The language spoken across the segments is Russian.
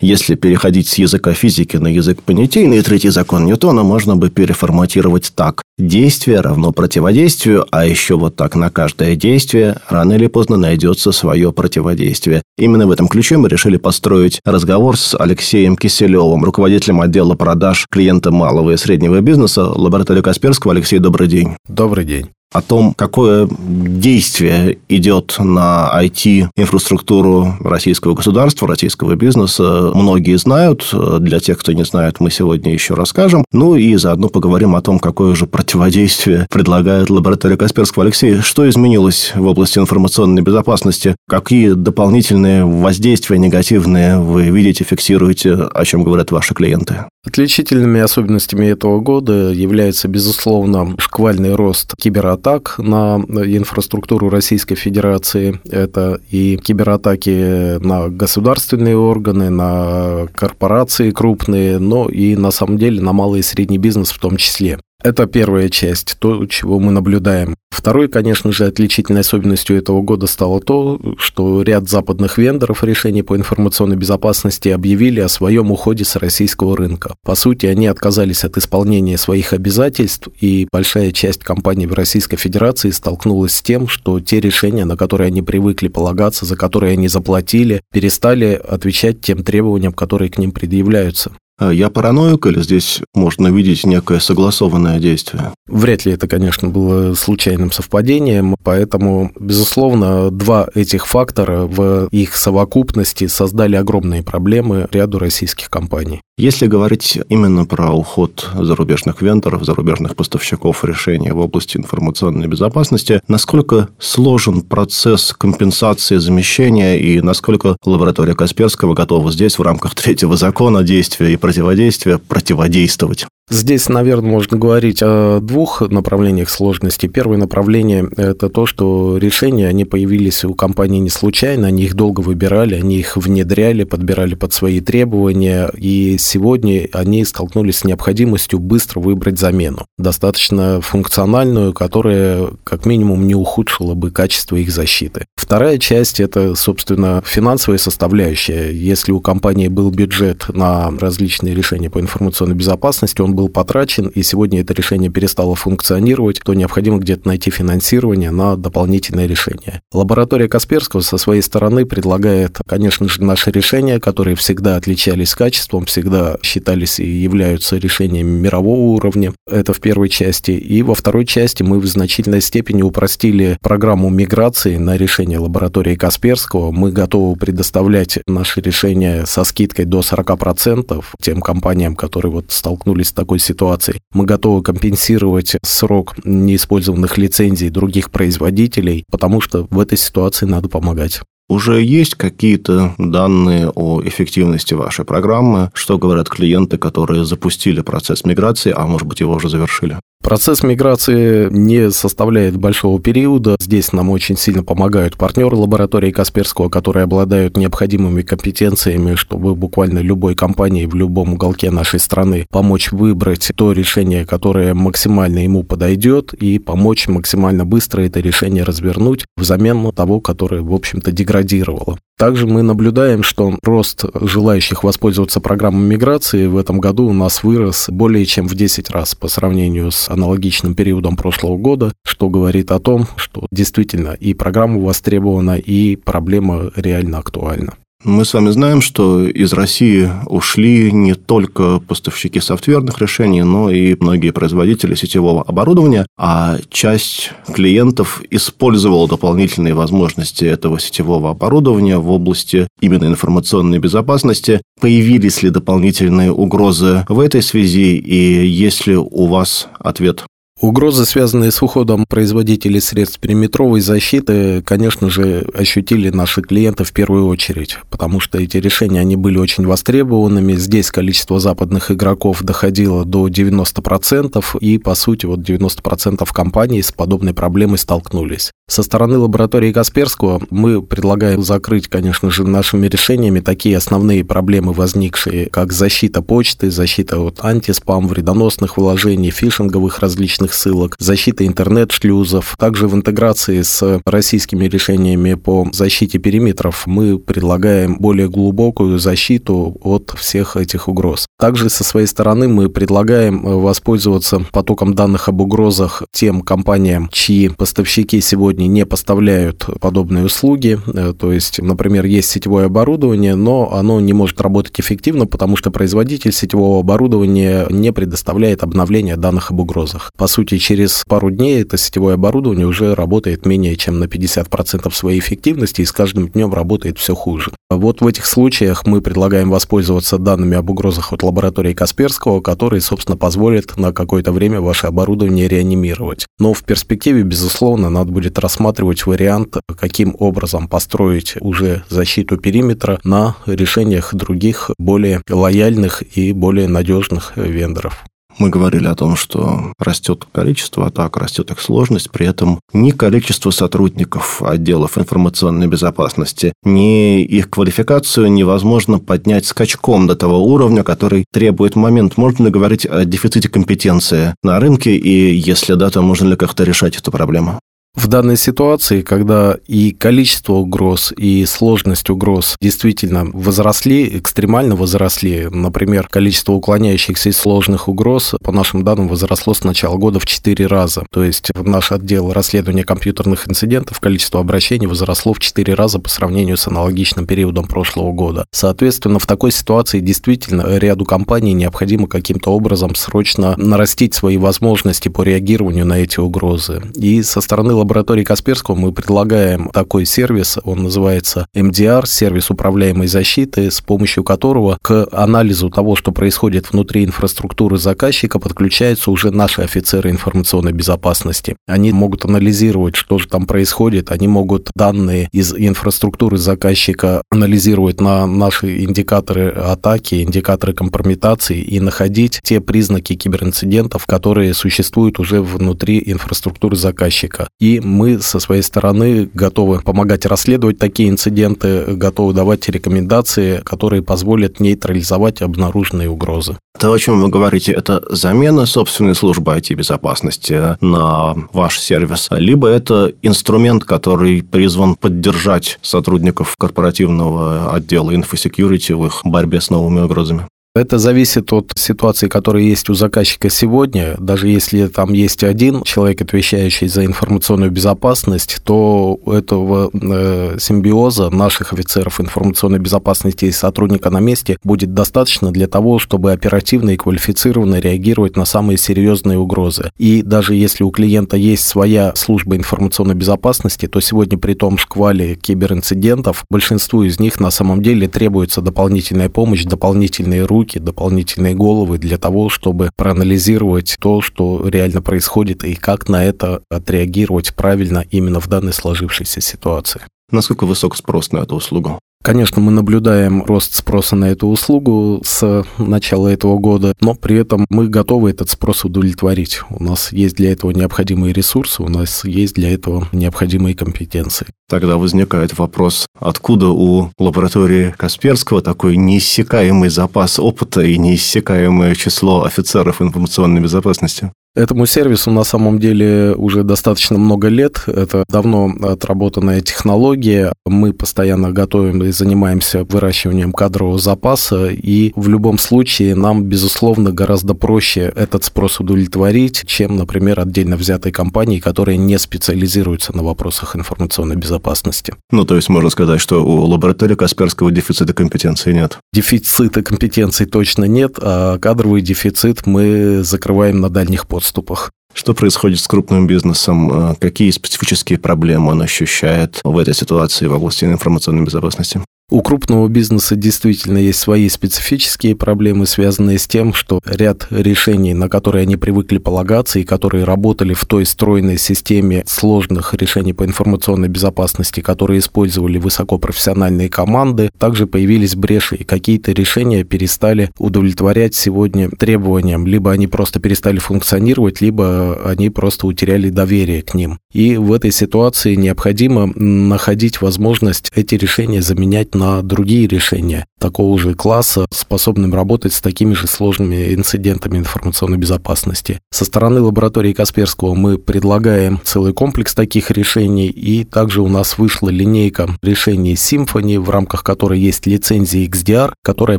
Если переходить с языка физики на язык понятийный, третий закон Ньютона можно бы переформатировать так. Действие равно противодействию, а еще вот так на каждое действие рано или поздно найдется свое противодействие. Именно в этом ключе мы решили построить разговор с Алексеем Киселевым, руководителем отдела продаж клиента малого и среднего бизнеса лаборатории Касперского. Алексей, добрый день. Добрый день о том, какое действие идет на IT-инфраструктуру российского государства, российского бизнеса, многие знают. Для тех, кто не знает, мы сегодня еще расскажем. Ну и заодно поговорим о том, какое же противодействие предлагает лаборатория Касперского. Алексей, что изменилось в области информационной безопасности? Какие дополнительные воздействия негативные вы видите, фиксируете, о чем говорят ваши клиенты? Отличительными особенностями этого года является, безусловно, шквальный рост кибератак на инфраструктуру Российской Федерации. Это и кибератаки на государственные органы, на корпорации крупные, но и на самом деле на малый и средний бизнес в том числе. Это первая часть, то, чего мы наблюдаем. Второй, конечно же, отличительной особенностью этого года стало то, что ряд западных вендоров решений по информационной безопасности объявили о своем уходе с российского рынка. По сути, они отказались от исполнения своих обязательств, и большая часть компаний в Российской Федерации столкнулась с тем, что те решения, на которые они привыкли полагаться, за которые они заплатили, перестали отвечать тем требованиям, которые к ним предъявляются. А я параноик или здесь можно видеть некое согласованное действие? Вряд ли это, конечно, было случайным совпадением, поэтому, безусловно, два этих фактора в их совокупности создали огромные проблемы ряду российских компаний. Если говорить именно про уход зарубежных вендоров, зарубежных поставщиков решений в области информационной безопасности, насколько сложен процесс компенсации замещения и насколько лаборатория Касперского готова здесь в рамках третьего закона действия и противодействия противодействовать? Здесь, наверное, можно говорить о двух направлениях сложности. Первое направление – это то, что решения, они появились у компании не случайно, они их долго выбирали, они их внедряли, подбирали под свои требования, и сегодня они столкнулись с необходимостью быстро выбрать замену, достаточно функциональную, которая как минимум не ухудшила бы качество их защиты. Вторая часть – это, собственно, финансовая составляющая. Если у компании был бюджет на различные решения по информационной безопасности, он был потрачен, и сегодня это решение перестало функционировать, то необходимо где-то найти финансирование на дополнительное решение. Лаборатория Касперского со своей стороны предлагает, конечно же, наши решения, которые всегда отличались качеством, всегда считались и являются решениями мирового уровня. Это в первой части. И во второй части мы в значительной степени упростили программу миграции на решение лаборатории Касперского. Мы готовы предоставлять наши решения со скидкой до 40% тем компаниям, которые вот столкнулись с такой такой ситуации. Мы готовы компенсировать срок неиспользованных лицензий других производителей, потому что в этой ситуации надо помогать. Уже есть какие-то данные о эффективности вашей программы? Что говорят клиенты, которые запустили процесс миграции, а может быть его уже завершили? Процесс миграции не составляет большого периода. Здесь нам очень сильно помогают партнеры лаборатории Касперского, которые обладают необходимыми компетенциями, чтобы буквально любой компании в любом уголке нашей страны помочь выбрать то решение, которое максимально ему подойдет, и помочь максимально быстро это решение развернуть взамен того, которое, в общем-то, деградировало. Также мы наблюдаем, что рост желающих воспользоваться программой миграции в этом году у нас вырос более чем в 10 раз по сравнению с аналогичным периодом прошлого года, что говорит о том, что действительно и программа востребована, и проблема реально актуальна. Мы с вами знаем, что из России ушли не только поставщики софтверных решений, но и многие производители сетевого оборудования, а часть клиентов использовала дополнительные возможности этого сетевого оборудования в области именно информационной безопасности. Появились ли дополнительные угрозы в этой связи, и есть ли у вас ответ Угрозы, связанные с уходом производителей средств периметровой защиты, конечно же, ощутили наши клиенты в первую очередь, потому что эти решения, они были очень востребованными. Здесь количество западных игроков доходило до 90%, и, по сути, вот 90% компаний с подобной проблемой столкнулись. Со стороны лаборатории Касперского мы предлагаем закрыть, конечно же, нашими решениями такие основные проблемы, возникшие, как защита почты, защита от антиспам, вредоносных вложений, фишинговых различных адресных ссылок, защита интернет-шлюзов. Также в интеграции с российскими решениями по защите периметров мы предлагаем более глубокую защиту от всех этих угроз. Также со своей стороны мы предлагаем воспользоваться потоком данных об угрозах тем компаниям, чьи поставщики сегодня не поставляют подобные услуги. Э, то есть, например, есть сетевое оборудование, но оно не может работать эффективно, потому что производитель сетевого оборудования не предоставляет обновления данных об угрозах. По сути, через пару дней это сетевое оборудование уже работает менее чем на 50% своей эффективности и с каждым днем работает все хуже. Вот в этих случаях мы предлагаем воспользоваться данными об угрозах от лаборатории Касперского, которые, собственно, позволят на какое-то время ваше оборудование реанимировать. Но в перспективе, безусловно, надо будет рассматривать вариант, каким образом построить уже защиту периметра на решениях других более лояльных и более надежных вендоров. Мы говорили о том, что растет количество атак, растет их сложность, при этом ни количество сотрудников отделов информационной безопасности, ни их квалификацию невозможно поднять скачком до того уровня, который требует момент. Можно ли говорить о дефиците компетенции на рынке, и если да, то можно ли как-то решать эту проблему? В данной ситуации, когда и количество угроз, и сложность угроз действительно возросли, экстремально возросли, например, количество уклоняющихся и сложных угроз, по нашим данным, возросло с начала года в 4 раза. То есть в наш отдел расследования компьютерных инцидентов количество обращений возросло в 4 раза по сравнению с аналогичным периодом прошлого года. Соответственно, в такой ситуации действительно ряду компаний необходимо каким-то образом срочно нарастить свои возможности по реагированию на эти угрозы. И со стороны лаборатории Касперского мы предлагаем такой сервис, он называется MDR, сервис управляемой защиты, с помощью которого к анализу того, что происходит внутри инфраструктуры заказчика, подключаются уже наши офицеры информационной безопасности. Они могут анализировать, что же там происходит, они могут данные из инфраструктуры заказчика анализировать на наши индикаторы атаки, индикаторы компрометации и находить те признаки киберинцидентов, которые существуют уже внутри инфраструктуры заказчика. И и мы со своей стороны готовы помогать расследовать такие инциденты, готовы давать рекомендации, которые позволят нейтрализовать обнаруженные угрозы. То, о чем вы говорите, это замена собственной службы IT-безопасности на ваш сервис, либо это инструмент, который призван поддержать сотрудников корпоративного отдела инфосекьюрити в их борьбе с новыми угрозами? Это зависит от ситуации, которая есть у заказчика сегодня. Даже если там есть один человек, отвечающий за информационную безопасность, то этого э, симбиоза наших офицеров информационной безопасности и сотрудника на месте будет достаточно для того, чтобы оперативно и квалифицированно реагировать на самые серьезные угрозы. И даже если у клиента есть своя служба информационной безопасности, то сегодня при том шквале киберинцидентов большинству из них на самом деле требуется дополнительная помощь, дополнительные руки, руки, дополнительные головы для того, чтобы проанализировать то, что реально происходит и как на это отреагировать правильно именно в данной сложившейся ситуации. Насколько высок спрос на эту услугу? Конечно, мы наблюдаем рост спроса на эту услугу с начала этого года, но при этом мы готовы этот спрос удовлетворить. У нас есть для этого необходимые ресурсы, у нас есть для этого необходимые компетенции. Тогда возникает вопрос, откуда у лаборатории Касперского такой неиссякаемый запас опыта и неиссякаемое число офицеров информационной безопасности? Этому сервису на самом деле уже достаточно много лет. Это давно отработанная технология. Мы постоянно готовим и занимаемся выращиванием кадрового запаса. И в любом случае нам, безусловно, гораздо проще этот спрос удовлетворить, чем, например, отдельно взятой компании, которая не специализируется на вопросах информационной безопасности. Ну, то есть можно сказать, что у лаборатории Касперского дефицита компетенции нет? Дефицита компетенций точно нет, а кадровый дефицит мы закрываем на дальних подступах подступах. Что происходит с крупным бизнесом? Э, какие специфические проблемы он ощущает в этой ситуации в области информационной безопасности? У крупного бизнеса действительно есть свои специфические проблемы, связанные с тем, что ряд решений, на которые они привыкли полагаться и которые работали в той стройной системе сложных решений по информационной безопасности, которые использовали высокопрофессиональные команды, также появились бреши, и какие-то решения перестали удовлетворять сегодня требованиям. Либо они просто перестали функционировать, либо они просто утеряли доверие к ним. И в этой ситуации необходимо находить возможность эти решения заменять на другие решения. Такого же класса, способным работать с такими же сложными инцидентами информационной безопасности. Со стороны лаборатории Касперского мы предлагаем целый комплекс таких решений, и также у нас вышла линейка решений Symfony, в рамках которой есть лицензия XDR, которая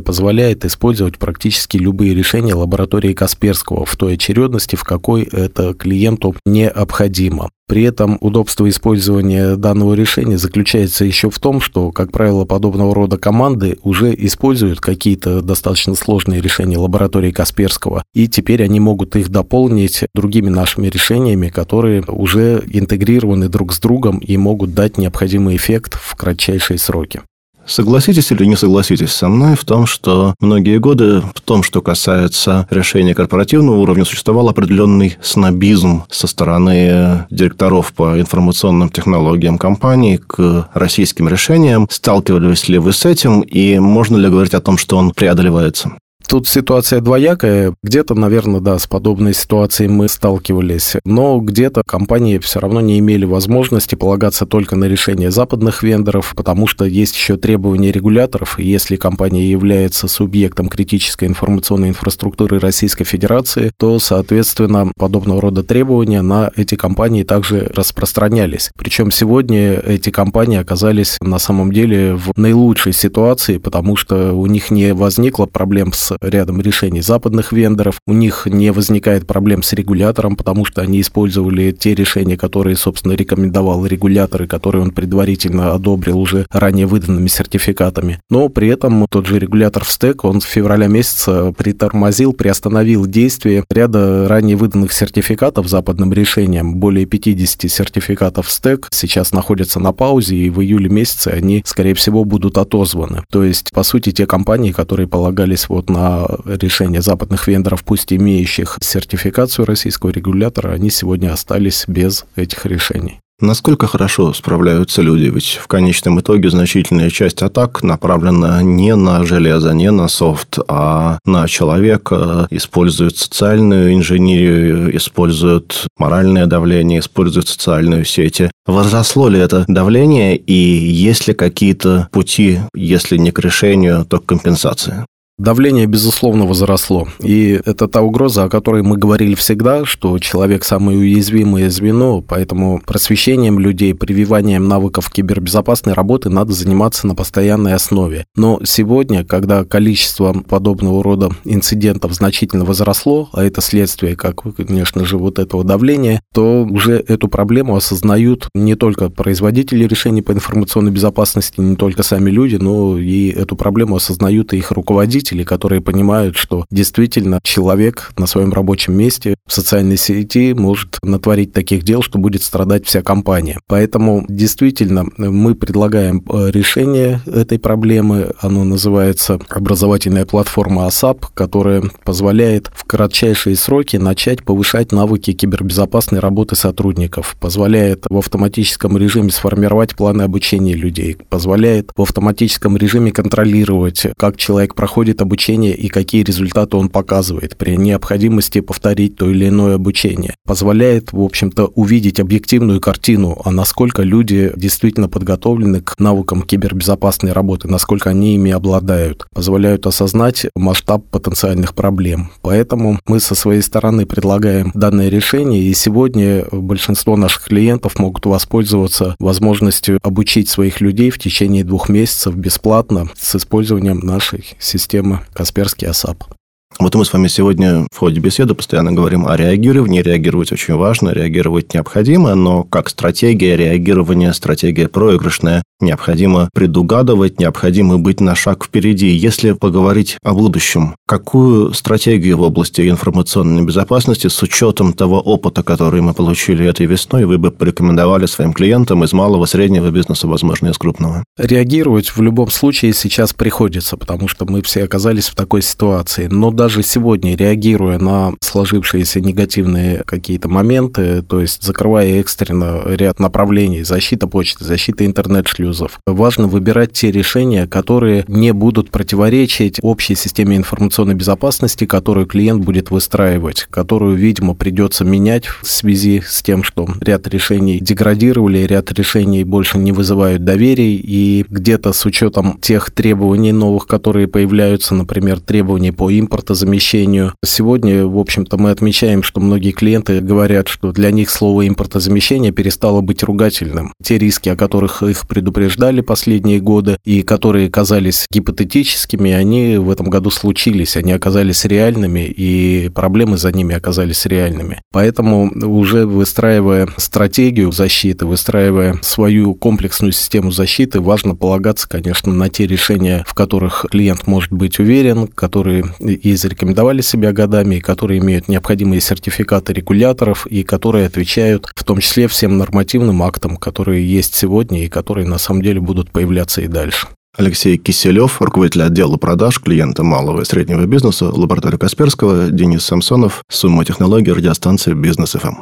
позволяет использовать практически любые решения лаборатории Касперского в той очередности, в какой это клиенту необходимо. При этом удобство использования данного решения заключается еще в том, что, как правило, подобного рода команды уже используют какие-то достаточно сложные решения лаборатории Касперского, и теперь они могут их дополнить другими нашими решениями, которые уже интегрированы друг с другом и могут дать необходимый эффект в кратчайшие сроки. Согласитесь или не согласитесь со мной в том, что многие годы в том, что касается решения корпоративного уровня, существовал определенный снобизм со стороны директоров по информационным технологиям компаний к российским решениям. Сталкивались ли вы с этим и можно ли говорить о том, что он преодолевается? Тут ситуация двоякая. Где-то, наверное, да, с подобной ситуацией мы сталкивались, но где-то компании все равно не имели возможности полагаться только на решение западных вендоров, потому что есть еще требования регуляторов, и если компания является субъектом критической информационной инфраструктуры Российской Федерации, то, соответственно, подобного рода требования на эти компании также распространялись. Причем сегодня эти компании оказались на самом деле в наилучшей ситуации, потому что у них не возникло проблем с рядом решений западных вендоров. У них не возникает проблем с регулятором, потому что они использовали те решения, которые, собственно, рекомендовал регулятор и которые он предварительно одобрил уже ранее выданными сертификатами. Но при этом тот же регулятор в стек, он с февраля месяца притормозил, приостановил действие ряда ранее выданных сертификатов западным решением. Более 50 сертификатов стек сейчас находятся на паузе, и в июле месяце они, скорее всего, будут отозваны. То есть, по сути, те компании, которые полагались вот на решения западных вендоров, пусть имеющих сертификацию российского регулятора, они сегодня остались без этих решений. Насколько хорошо справляются люди? Ведь в конечном итоге значительная часть атак направлена не на железо, не на софт, а на человека. Используют социальную инженерию, используют моральное давление, используют социальные сети. Возросло ли это давление и есть ли какие-то пути, если не к решению, то к компенсации? Давление, безусловно, возросло. И это та угроза, о которой мы говорили всегда, что человек самое уязвимое звено, поэтому просвещением людей, прививанием навыков кибербезопасной работы надо заниматься на постоянной основе. Но сегодня, когда количество подобного рода инцидентов значительно возросло, а это следствие, как, конечно же, вот этого давления, то уже эту проблему осознают не только производители решений по информационной безопасности, не только сами люди, но и эту проблему осознают и их руководители, пользователей, которые понимают, что действительно человек на своем рабочем месте в социальной сети может натворить таких дел, что будет страдать вся компания. Поэтому действительно мы предлагаем э, решение этой проблемы. Оно называется образовательная платформа ASAP, которая позволяет в кратчайшие сроки начать повышать навыки кибербезопасной работы сотрудников, позволяет в автоматическом режиме сформировать планы обучения людей, позволяет в автоматическом режиме контролировать, как человек проходит обучение и какие результаты он показывает при необходимости повторить то или иное обучение. Позволяет, в общем-то, увидеть объективную картину, а насколько люди действительно подготовлены к навыкам кибербезопасной работы, насколько они ими обладают. Позволяют осознать масштаб потенциальных проблем. Поэтому мы со своей стороны предлагаем данное решение, и сегодня большинство наших клиентов могут воспользоваться возможностью обучить своих людей в течение двух месяцев бесплатно с использованием нашей системы системы Касперский АСАП. Вот мы с вами сегодня в ходе беседы постоянно говорим о реагировании. Реагировать очень важно, реагировать необходимо, но как стратегия реагирования, стратегия проигрышная, необходимо предугадывать, необходимо быть на шаг впереди. Если поговорить о будущем, какую стратегию в области информационной безопасности с учетом того опыта, который мы получили этой весной, вы бы порекомендовали своим клиентам из малого, среднего бизнеса, возможно, из крупного? Реагировать в любом случае сейчас приходится, потому что мы все оказались в такой ситуации. Но даже сегодня, реагируя на сложившиеся негативные какие-то моменты, то есть закрывая экстренно ряд направлений, защита почты, защита интернет-шлюзов, важно выбирать те решения, которые не будут противоречить общей системе информационной безопасности, которую клиент будет выстраивать, которую, видимо, придется менять в связи с тем, что ряд решений деградировали, ряд решений больше не вызывают доверия, и где-то с учетом тех требований новых, которые появляются, например, требований по импортозамещению, сегодня, в общем-то, мы отмечаем, что многие клиенты говорят, что для них слово импортозамещение перестало быть ругательным. Те риски, о которых их предупреждали последние годы и которые казались гипотетическими, они в этом году случились, они оказались реальными, и проблемы за ними оказались реальными. Поэтому уже выстраивая стратегию защиты, выстраивая свою комплексную систему защиты, важно полагаться, конечно, на те решения, в которых клиент может быть уверен, которые и зарекомендовали себя годами, и которые имеют необходимые сертификаты регуляторов, и которые отвечают в том числе всем нормативным актам, которые есть сегодня и которые на самом деле будут появляться и дальше. Алексей Киселев, руководитель отдела продаж клиента малого и среднего бизнеса, лаборатория Касперского, Денис Самсонов, сумма технологий, радиостанции «Бизнес ФМ».